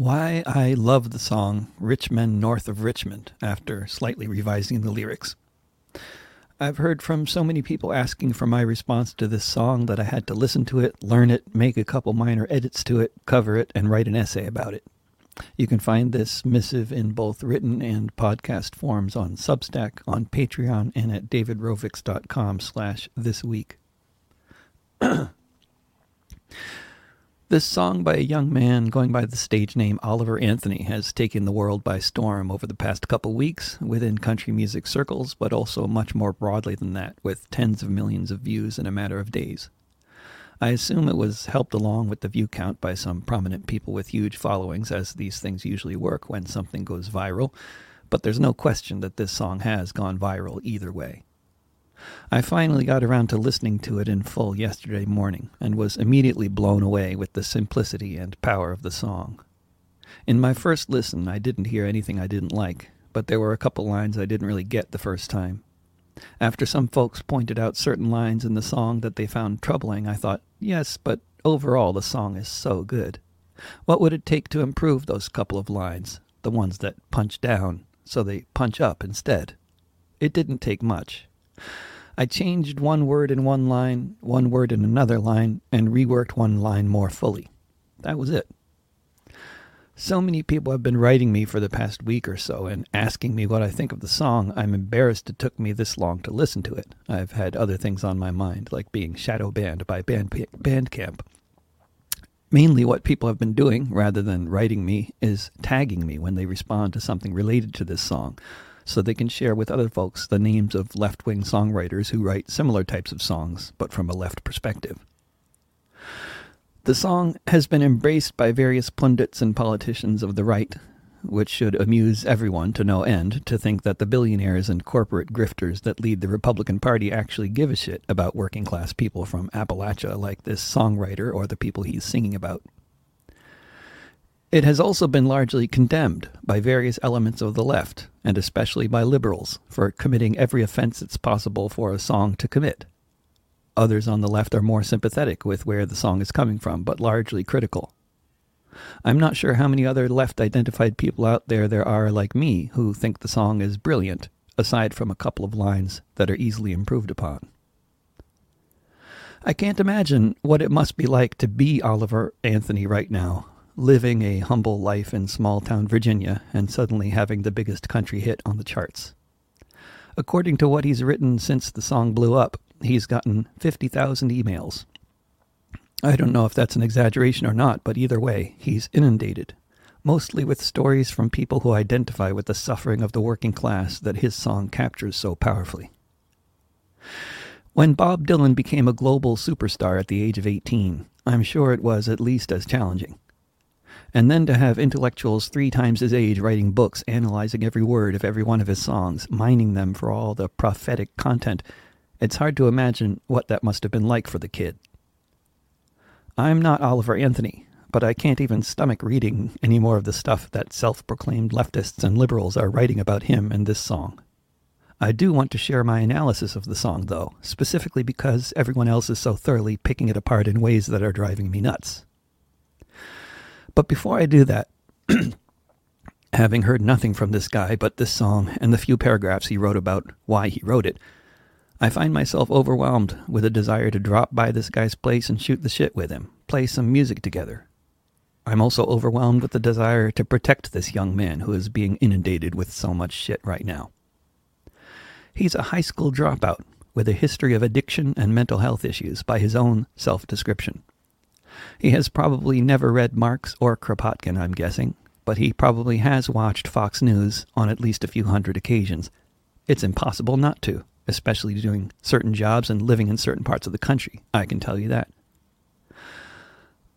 Why I love the song Rich Men North of Richmond after slightly revising the lyrics. I've heard from so many people asking for my response to this song that I had to listen to it, learn it, make a couple minor edits to it, cover it, and write an essay about it. You can find this missive in both written and podcast forms on Substack, on Patreon, and at davidrovics.com slash this week. This song by a young man going by the stage name Oliver Anthony has taken the world by storm over the past couple weeks within country music circles, but also much more broadly than that, with tens of millions of views in a matter of days. I assume it was helped along with the view count by some prominent people with huge followings, as these things usually work when something goes viral, but there's no question that this song has gone viral either way. I finally got around to listening to it in full yesterday morning and was immediately blown away with the simplicity and power of the song. In my first listen, I didn't hear anything I didn't like, but there were a couple lines I didn't really get the first time. After some folks pointed out certain lines in the song that they found troubling, I thought, yes, but overall the song is so good. What would it take to improve those couple of lines, the ones that punch down, so they punch up instead? It didn't take much. I changed one word in one line, one word in another line, and reworked one line more fully. That was it. So many people have been writing me for the past week or so and asking me what I think of the song. I'm embarrassed it took me this long to listen to it. I've had other things on my mind, like being shadow banned by Band Bandcamp. Mainly, what people have been doing, rather than writing me, is tagging me when they respond to something related to this song so they can share with other folks the names of left wing songwriters who write similar types of songs, but from a left perspective. The song has been embraced by various pundits and politicians of the right, which should amuse everyone to no end to think that the billionaires and corporate grifters that lead the Republican Party actually give a shit about working class people from Appalachia like this songwriter or the people he's singing about. It has also been largely condemned by various elements of the left, and especially by liberals, for committing every offense it's possible for a song to commit. Others on the left are more sympathetic with where the song is coming from, but largely critical. I'm not sure how many other left identified people out there there are like me who think the song is brilliant, aside from a couple of lines that are easily improved upon. I can't imagine what it must be like to be Oliver Anthony right now, living a humble life in small town Virginia and suddenly having the biggest country hit on the charts. According to what he's written since the song blew up, he's gotten 50,000 emails. I don't know if that's an exaggeration or not, but either way, he's inundated, mostly with stories from people who identify with the suffering of the working class that his song captures so powerfully. When Bob Dylan became a global superstar at the age of 18, I'm sure it was at least as challenging and then to have intellectuals three times his age writing books, analyzing every word of every one of his songs, mining them for all the prophetic content, it's hard to imagine what that must have been like for the kid. I'm not Oliver Anthony, but I can't even stomach reading any more of the stuff that self proclaimed leftists and liberals are writing about him and this song. I do want to share my analysis of the song, though, specifically because everyone else is so thoroughly picking it apart in ways that are driving me nuts. But before I do that, having heard nothing from this guy but this song and the few paragraphs he wrote about why he wrote it, I find myself overwhelmed with a desire to drop by this guy's place and shoot the shit with him, play some music together. I'm also overwhelmed with the desire to protect this young man who is being inundated with so much shit right now. He's a high school dropout with a history of addiction and mental health issues by his own self description. He has probably never read Marx or Kropotkin, I'm guessing, but he probably has watched Fox News on at least a few hundred occasions. It's impossible not to, especially doing certain jobs and living in certain parts of the country. I can tell you that.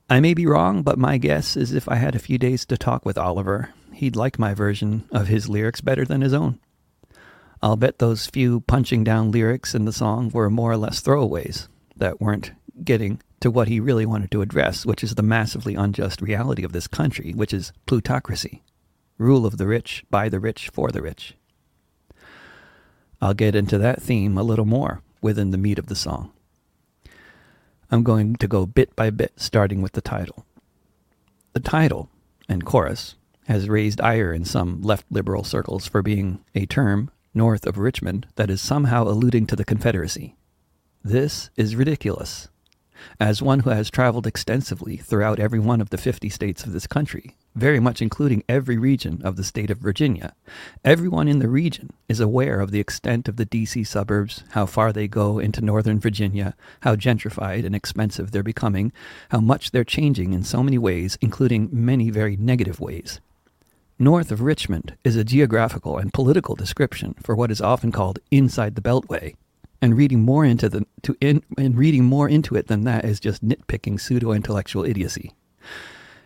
I may be wrong, but my guess is if I had a few days to talk with Oliver, he'd like my version of his lyrics better than his own. I'll bet those few punching down lyrics in the song were more or less throwaways that weren't getting to what he really wanted to address, which is the massively unjust reality of this country, which is plutocracy rule of the rich, by the rich, for the rich. I'll get into that theme a little more within the meat of the song. I'm going to go bit by bit, starting with the title. The title and chorus has raised ire in some left liberal circles for being a term north of Richmond that is somehow alluding to the Confederacy. This is ridiculous. As one who has traveled extensively throughout every one of the 50 states of this country, very much including every region of the state of Virginia, everyone in the region is aware of the extent of the DC suburbs, how far they go into northern Virginia, how gentrified and expensive they're becoming, how much they're changing in so many ways, including many very negative ways. North of Richmond is a geographical and political description for what is often called inside the Beltway, and reading more into the to in, and reading more into it than that is just nitpicking pseudo-intellectual idiocy.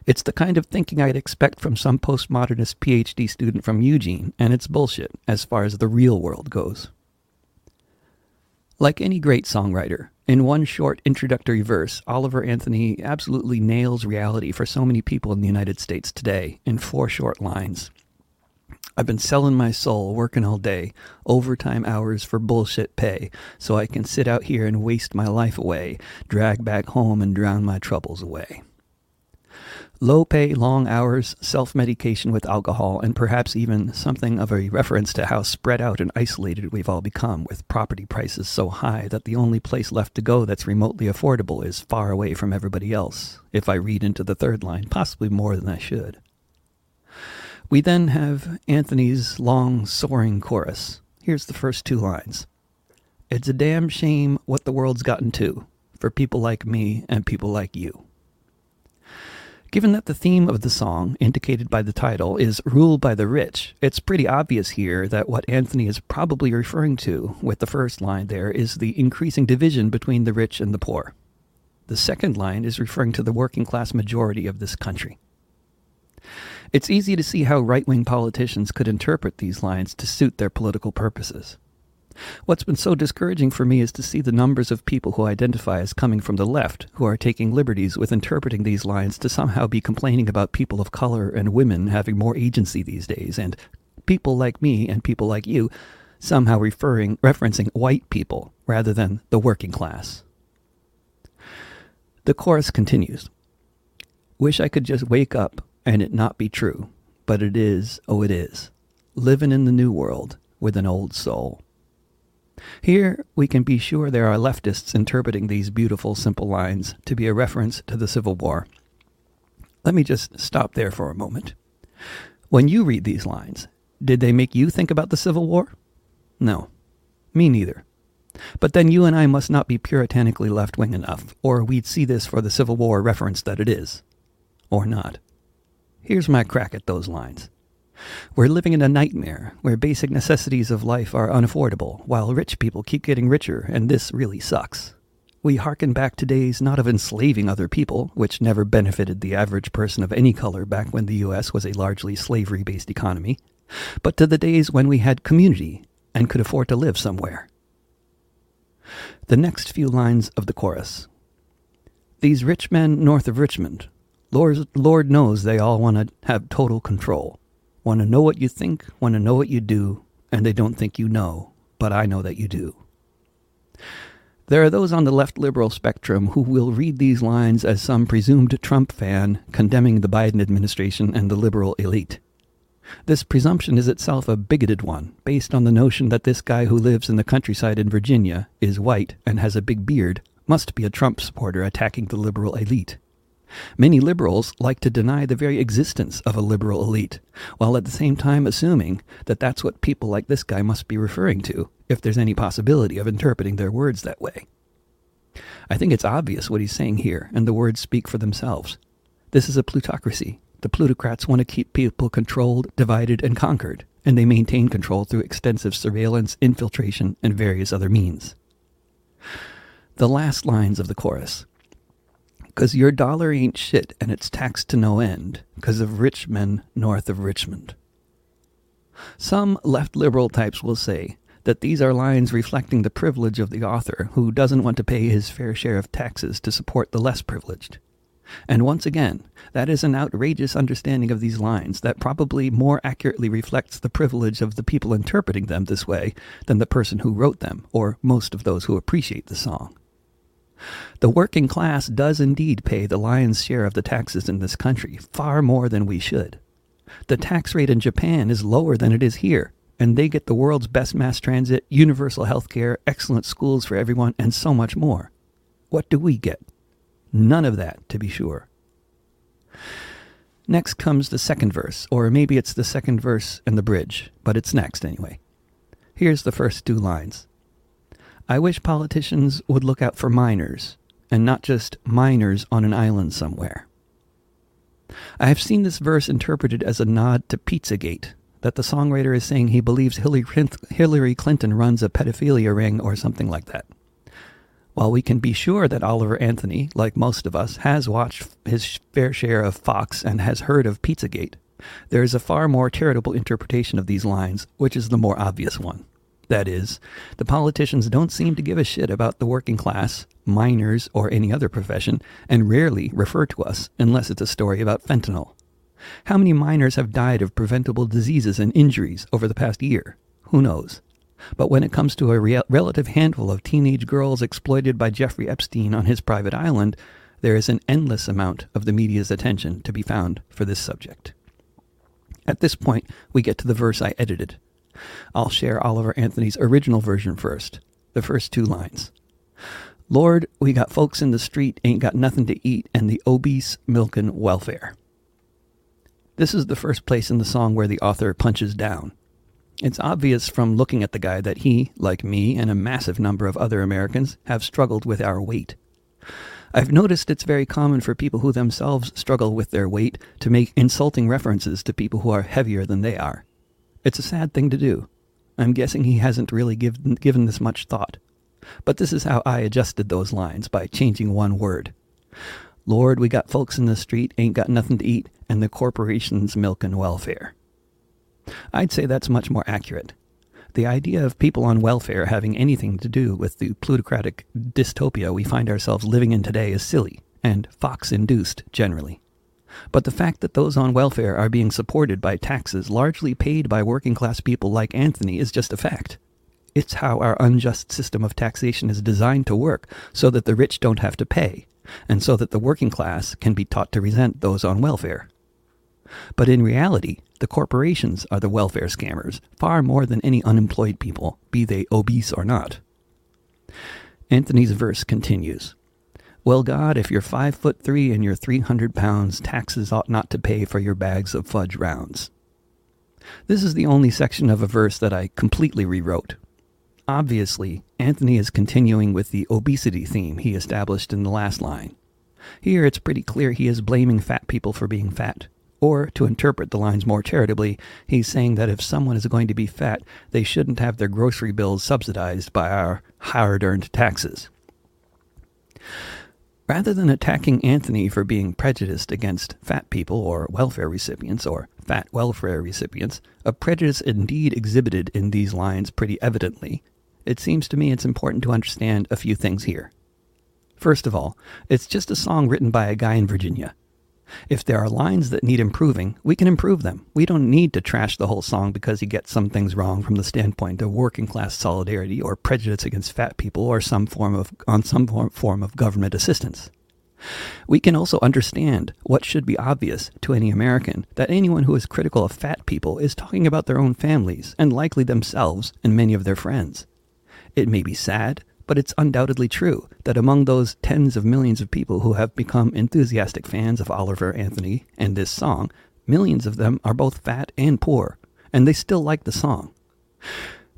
It's the kind of thinking I'd expect from some postmodernist PhD student from Eugene, and it's bullshit as far as the real world goes. Like any great songwriter, in one short introductory verse, Oliver Anthony absolutely nails reality for so many people in the United States today in four short lines. I've been selling my soul, working all day, overtime hours for bullshit pay, so I can sit out here and waste my life away, drag back home and drown my troubles away. Low pay, long hours, self medication with alcohol, and perhaps even something of a reference to how spread out and isolated we've all become, with property prices so high that the only place left to go that's remotely affordable is far away from everybody else, if I read into the third line, possibly more than I should. We then have Anthony's long, soaring chorus. Here's the first two lines It's a damn shame what the world's gotten to for people like me and people like you. Given that the theme of the song, indicated by the title, is rule by the rich, it's pretty obvious here that what Anthony is probably referring to with the first line there is the increasing division between the rich and the poor. The second line is referring to the working class majority of this country. It's easy to see how right wing politicians could interpret these lines to suit their political purposes. What's been so discouraging for me is to see the numbers of people who identify as coming from the left who are taking liberties with interpreting these lines to somehow be complaining about people of color and women having more agency these days, and people like me and people like you somehow referring referencing white people rather than the working class. The chorus continues. Wish I could just wake up and it not be true, but it is, oh, it is, living in the new world with an old soul. Here, we can be sure there are leftists interpreting these beautiful, simple lines to be a reference to the Civil War. Let me just stop there for a moment. When you read these lines, did they make you think about the Civil War? No, me neither. But then you and I must not be puritanically left wing enough, or we'd see this for the Civil War reference that it is. Or not. Here's my crack at those lines. We're living in a nightmare where basic necessities of life are unaffordable, while rich people keep getting richer, and this really sucks. We hearken back to days not of enslaving other people, which never benefited the average person of any color back when the U.S. was a largely slavery based economy, but to the days when we had community and could afford to live somewhere. The next few lines of the chorus These rich men north of Richmond Lord, Lord knows they all want to have total control. Want to know what you think, want to know what you do, and they don't think you know, but I know that you do. There are those on the left liberal spectrum who will read these lines as some presumed Trump fan condemning the Biden administration and the liberal elite. This presumption is itself a bigoted one, based on the notion that this guy who lives in the countryside in Virginia, is white, and has a big beard, must be a Trump supporter attacking the liberal elite. Many liberals like to deny the very existence of a liberal elite, while at the same time assuming that that's what people like this guy must be referring to, if there's any possibility of interpreting their words that way. I think it's obvious what he's saying here, and the words speak for themselves. This is a plutocracy. The plutocrats want to keep people controlled, divided, and conquered, and they maintain control through extensive surveillance, infiltration, and various other means. The last lines of the chorus because your dollar ain't shit and it's taxed to no end because of rich men north of Richmond. Some left liberal types will say that these are lines reflecting the privilege of the author who doesn't want to pay his fair share of taxes to support the less privileged. And once again, that is an outrageous understanding of these lines that probably more accurately reflects the privilege of the people interpreting them this way than the person who wrote them, or most of those who appreciate the song. The working class does indeed pay the lion's share of the taxes in this country, far more than we should. The tax rate in Japan is lower than it is here, and they get the world's best mass transit, universal health care, excellent schools for everyone, and so much more. What do we get? None of that, to be sure. Next comes the second verse, or maybe it's the second verse and the bridge, but it's next anyway. Here's the first two lines I wish politicians would look out for miners, and not just miners on an island somewhere. I have seen this verse interpreted as a nod to Pizzagate, that the songwriter is saying he believes Hillary Clinton runs a pedophilia ring or something like that. While we can be sure that Oliver Anthony, like most of us, has watched his fair share of Fox and has heard of Pizzagate, there is a far more charitable interpretation of these lines, which is the more obvious one. That is, the politicians don't seem to give a shit about the working class, miners, or any other profession, and rarely refer to us unless it's a story about fentanyl. How many miners have died of preventable diseases and injuries over the past year? Who knows? But when it comes to a re- relative handful of teenage girls exploited by Jeffrey Epstein on his private island, there is an endless amount of the media's attention to be found for this subject. At this point, we get to the verse I edited. I'll share Oliver Anthony's original version first, the first two lines. Lord, we got folks in the street ain't got nothing to eat and the obese milkin' welfare. This is the first place in the song where the author punches down. It's obvious from looking at the guy that he, like me and a massive number of other Americans, have struggled with our weight. I've noticed it's very common for people who themselves struggle with their weight to make insulting references to people who are heavier than they are. It's a sad thing to do. I'm guessing he hasn't really given, given this much thought. But this is how I adjusted those lines by changing one word. Lord, we got folks in the street, ain't got nothing to eat, and the corporation's milkin' welfare. I'd say that's much more accurate. The idea of people on welfare having anything to do with the plutocratic dystopia we find ourselves living in today is silly, and Fox induced generally. But the fact that those on welfare are being supported by taxes largely paid by working class people like Anthony is just a fact. It's how our unjust system of taxation is designed to work so that the rich don't have to pay, and so that the working class can be taught to resent those on welfare. But in reality, the corporations are the welfare scammers, far more than any unemployed people, be they obese or not. Anthony's verse continues Well, God, if you're five foot three and you're 300 pounds, taxes ought not to pay for your bags of fudge rounds. This is the only section of a verse that I completely rewrote. Obviously, Anthony is continuing with the obesity theme he established in the last line. Here it's pretty clear he is blaming fat people for being fat. Or, to interpret the lines more charitably, he's saying that if someone is going to be fat, they shouldn't have their grocery bills subsidized by our hard earned taxes. Rather than attacking Anthony for being prejudiced against fat people or welfare recipients or fat welfare recipients, a prejudice indeed exhibited in these lines pretty evidently, it seems to me it's important to understand a few things here. First of all, it's just a song written by a guy in Virginia. If there are lines that need improving, we can improve them. We don't need to trash the whole song because he gets some things wrong from the standpoint of working class solidarity or prejudice against fat people or some form of on some form of government assistance. We can also understand what should be obvious to any American that anyone who is critical of fat people is talking about their own families and likely themselves and many of their friends. It may be sad, but it's undoubtedly true that among those tens of millions of people who have become enthusiastic fans of Oliver Anthony and this song, millions of them are both fat and poor, and they still like the song.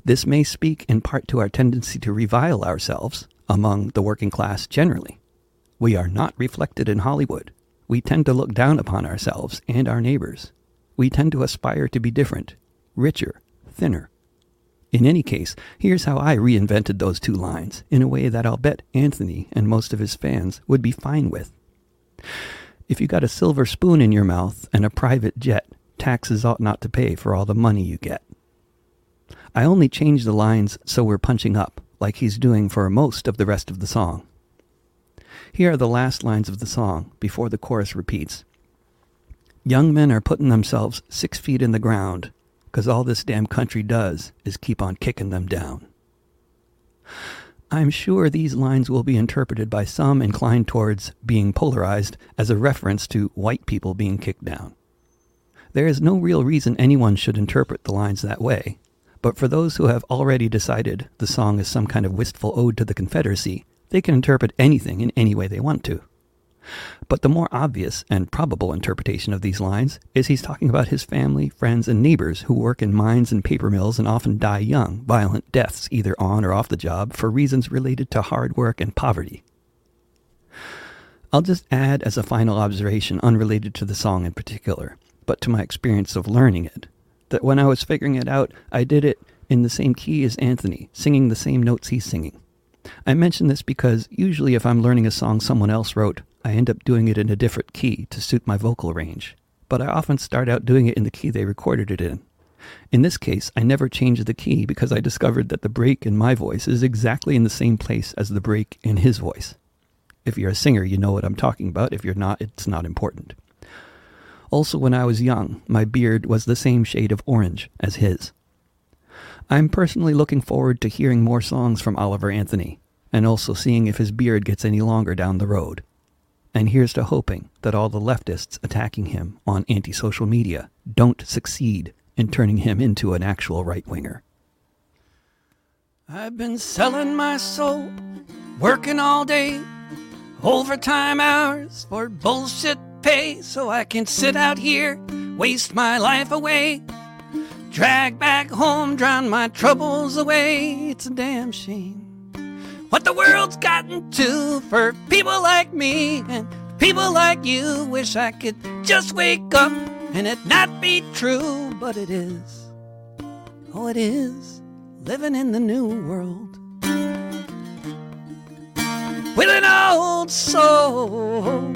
This may speak in part to our tendency to revile ourselves among the working class generally. We are not reflected in Hollywood. We tend to look down upon ourselves and our neighbors. We tend to aspire to be different, richer, thinner, in any case, here's how I reinvented those two lines in a way that I'll bet Anthony and most of his fans would be fine with. If you got a silver spoon in your mouth and a private jet, taxes ought not to pay for all the money you get. I only changed the lines so we're punching up, like he's doing for most of the rest of the song. Here are the last lines of the song before the chorus repeats. Young men are putting themselves six feet in the ground because all this damn country does is keep on kicking them down. I'm sure these lines will be interpreted by some inclined towards being polarized as a reference to white people being kicked down. There is no real reason anyone should interpret the lines that way, but for those who have already decided the song is some kind of wistful ode to the Confederacy, they can interpret anything in any way they want to. But the more obvious and probable interpretation of these lines is he's talking about his family, friends, and neighbors who work in mines and paper mills and often die young, violent deaths either on or off the job for reasons related to hard work and poverty. I'll just add as a final observation unrelated to the song in particular, but to my experience of learning it, that when I was figuring it out, I did it in the same key as Anthony, singing the same notes he's singing. I mention this because usually if I'm learning a song someone else wrote, I end up doing it in a different key to suit my vocal range, but I often start out doing it in the key they recorded it in. In this case, I never changed the key because I discovered that the break in my voice is exactly in the same place as the break in his voice. If you're a singer, you know what I'm talking about. If you're not, it's not important. Also, when I was young, my beard was the same shade of orange as his. I'm personally looking forward to hearing more songs from Oliver Anthony, and also seeing if his beard gets any longer down the road. And here's to hoping that all the leftists attacking him on anti-social media don't succeed in turning him into an actual right winger. I've been selling my soul, working all day, overtime hours for bullshit pay, so I can sit out here, waste my life away, drag back home, drown my troubles away. It's a damn shame what the world's gotten to for people like me and people like you. Wish I could just wake up and it not be true, but it is. Oh, it is living in the new world with an old soul.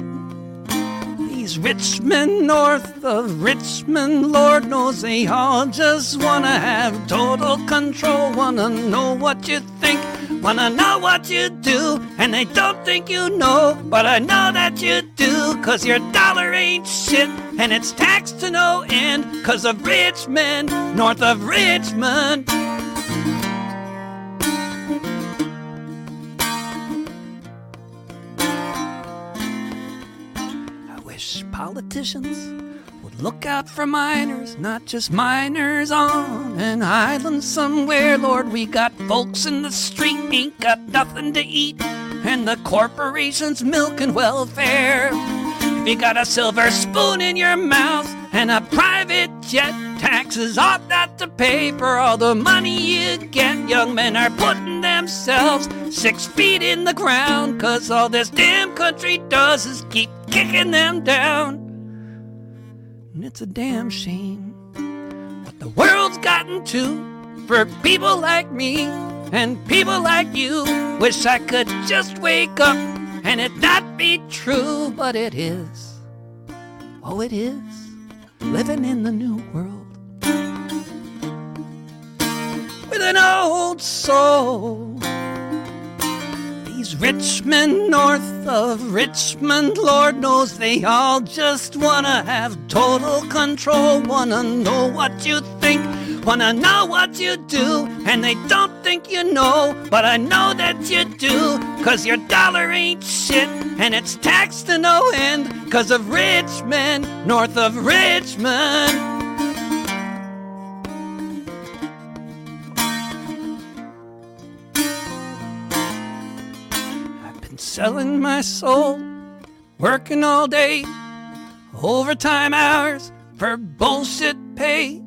These rich men north of Richmond, Lord knows they all just wanna have total control, wanna know what you think Wanna know what you do, and they don't think you know, but I know that you do, cause your dollar ain't shit, and it's taxed to no end, cause of rich men north of Richmond. I wish politicians Look out for miners, not just miners on an island somewhere. Lord, we got folks in the street, ain't got nothing to eat, and the corporations milking welfare. If you got a silver spoon in your mouth and a private jet, taxes ought not to pay for all the money you get. Young men are putting themselves six feet in the ground, cause all this damn country does is keep kicking them down. And it's a damn shame what the world's gotten to for people like me and people like you. Wish I could just wake up and it not be true, but it is. Oh, it is living in the new world with an old soul. These rich men north of Richmond, Lord knows they all just wanna have total control, wanna know what you think, wanna know what you do, and they don't think you know, but I know that you do, cause your dollar ain't shit, and it's taxed to no end, cause of Richmond, north of Richmond. Selling my soul, working all day, overtime hours for bullshit pay.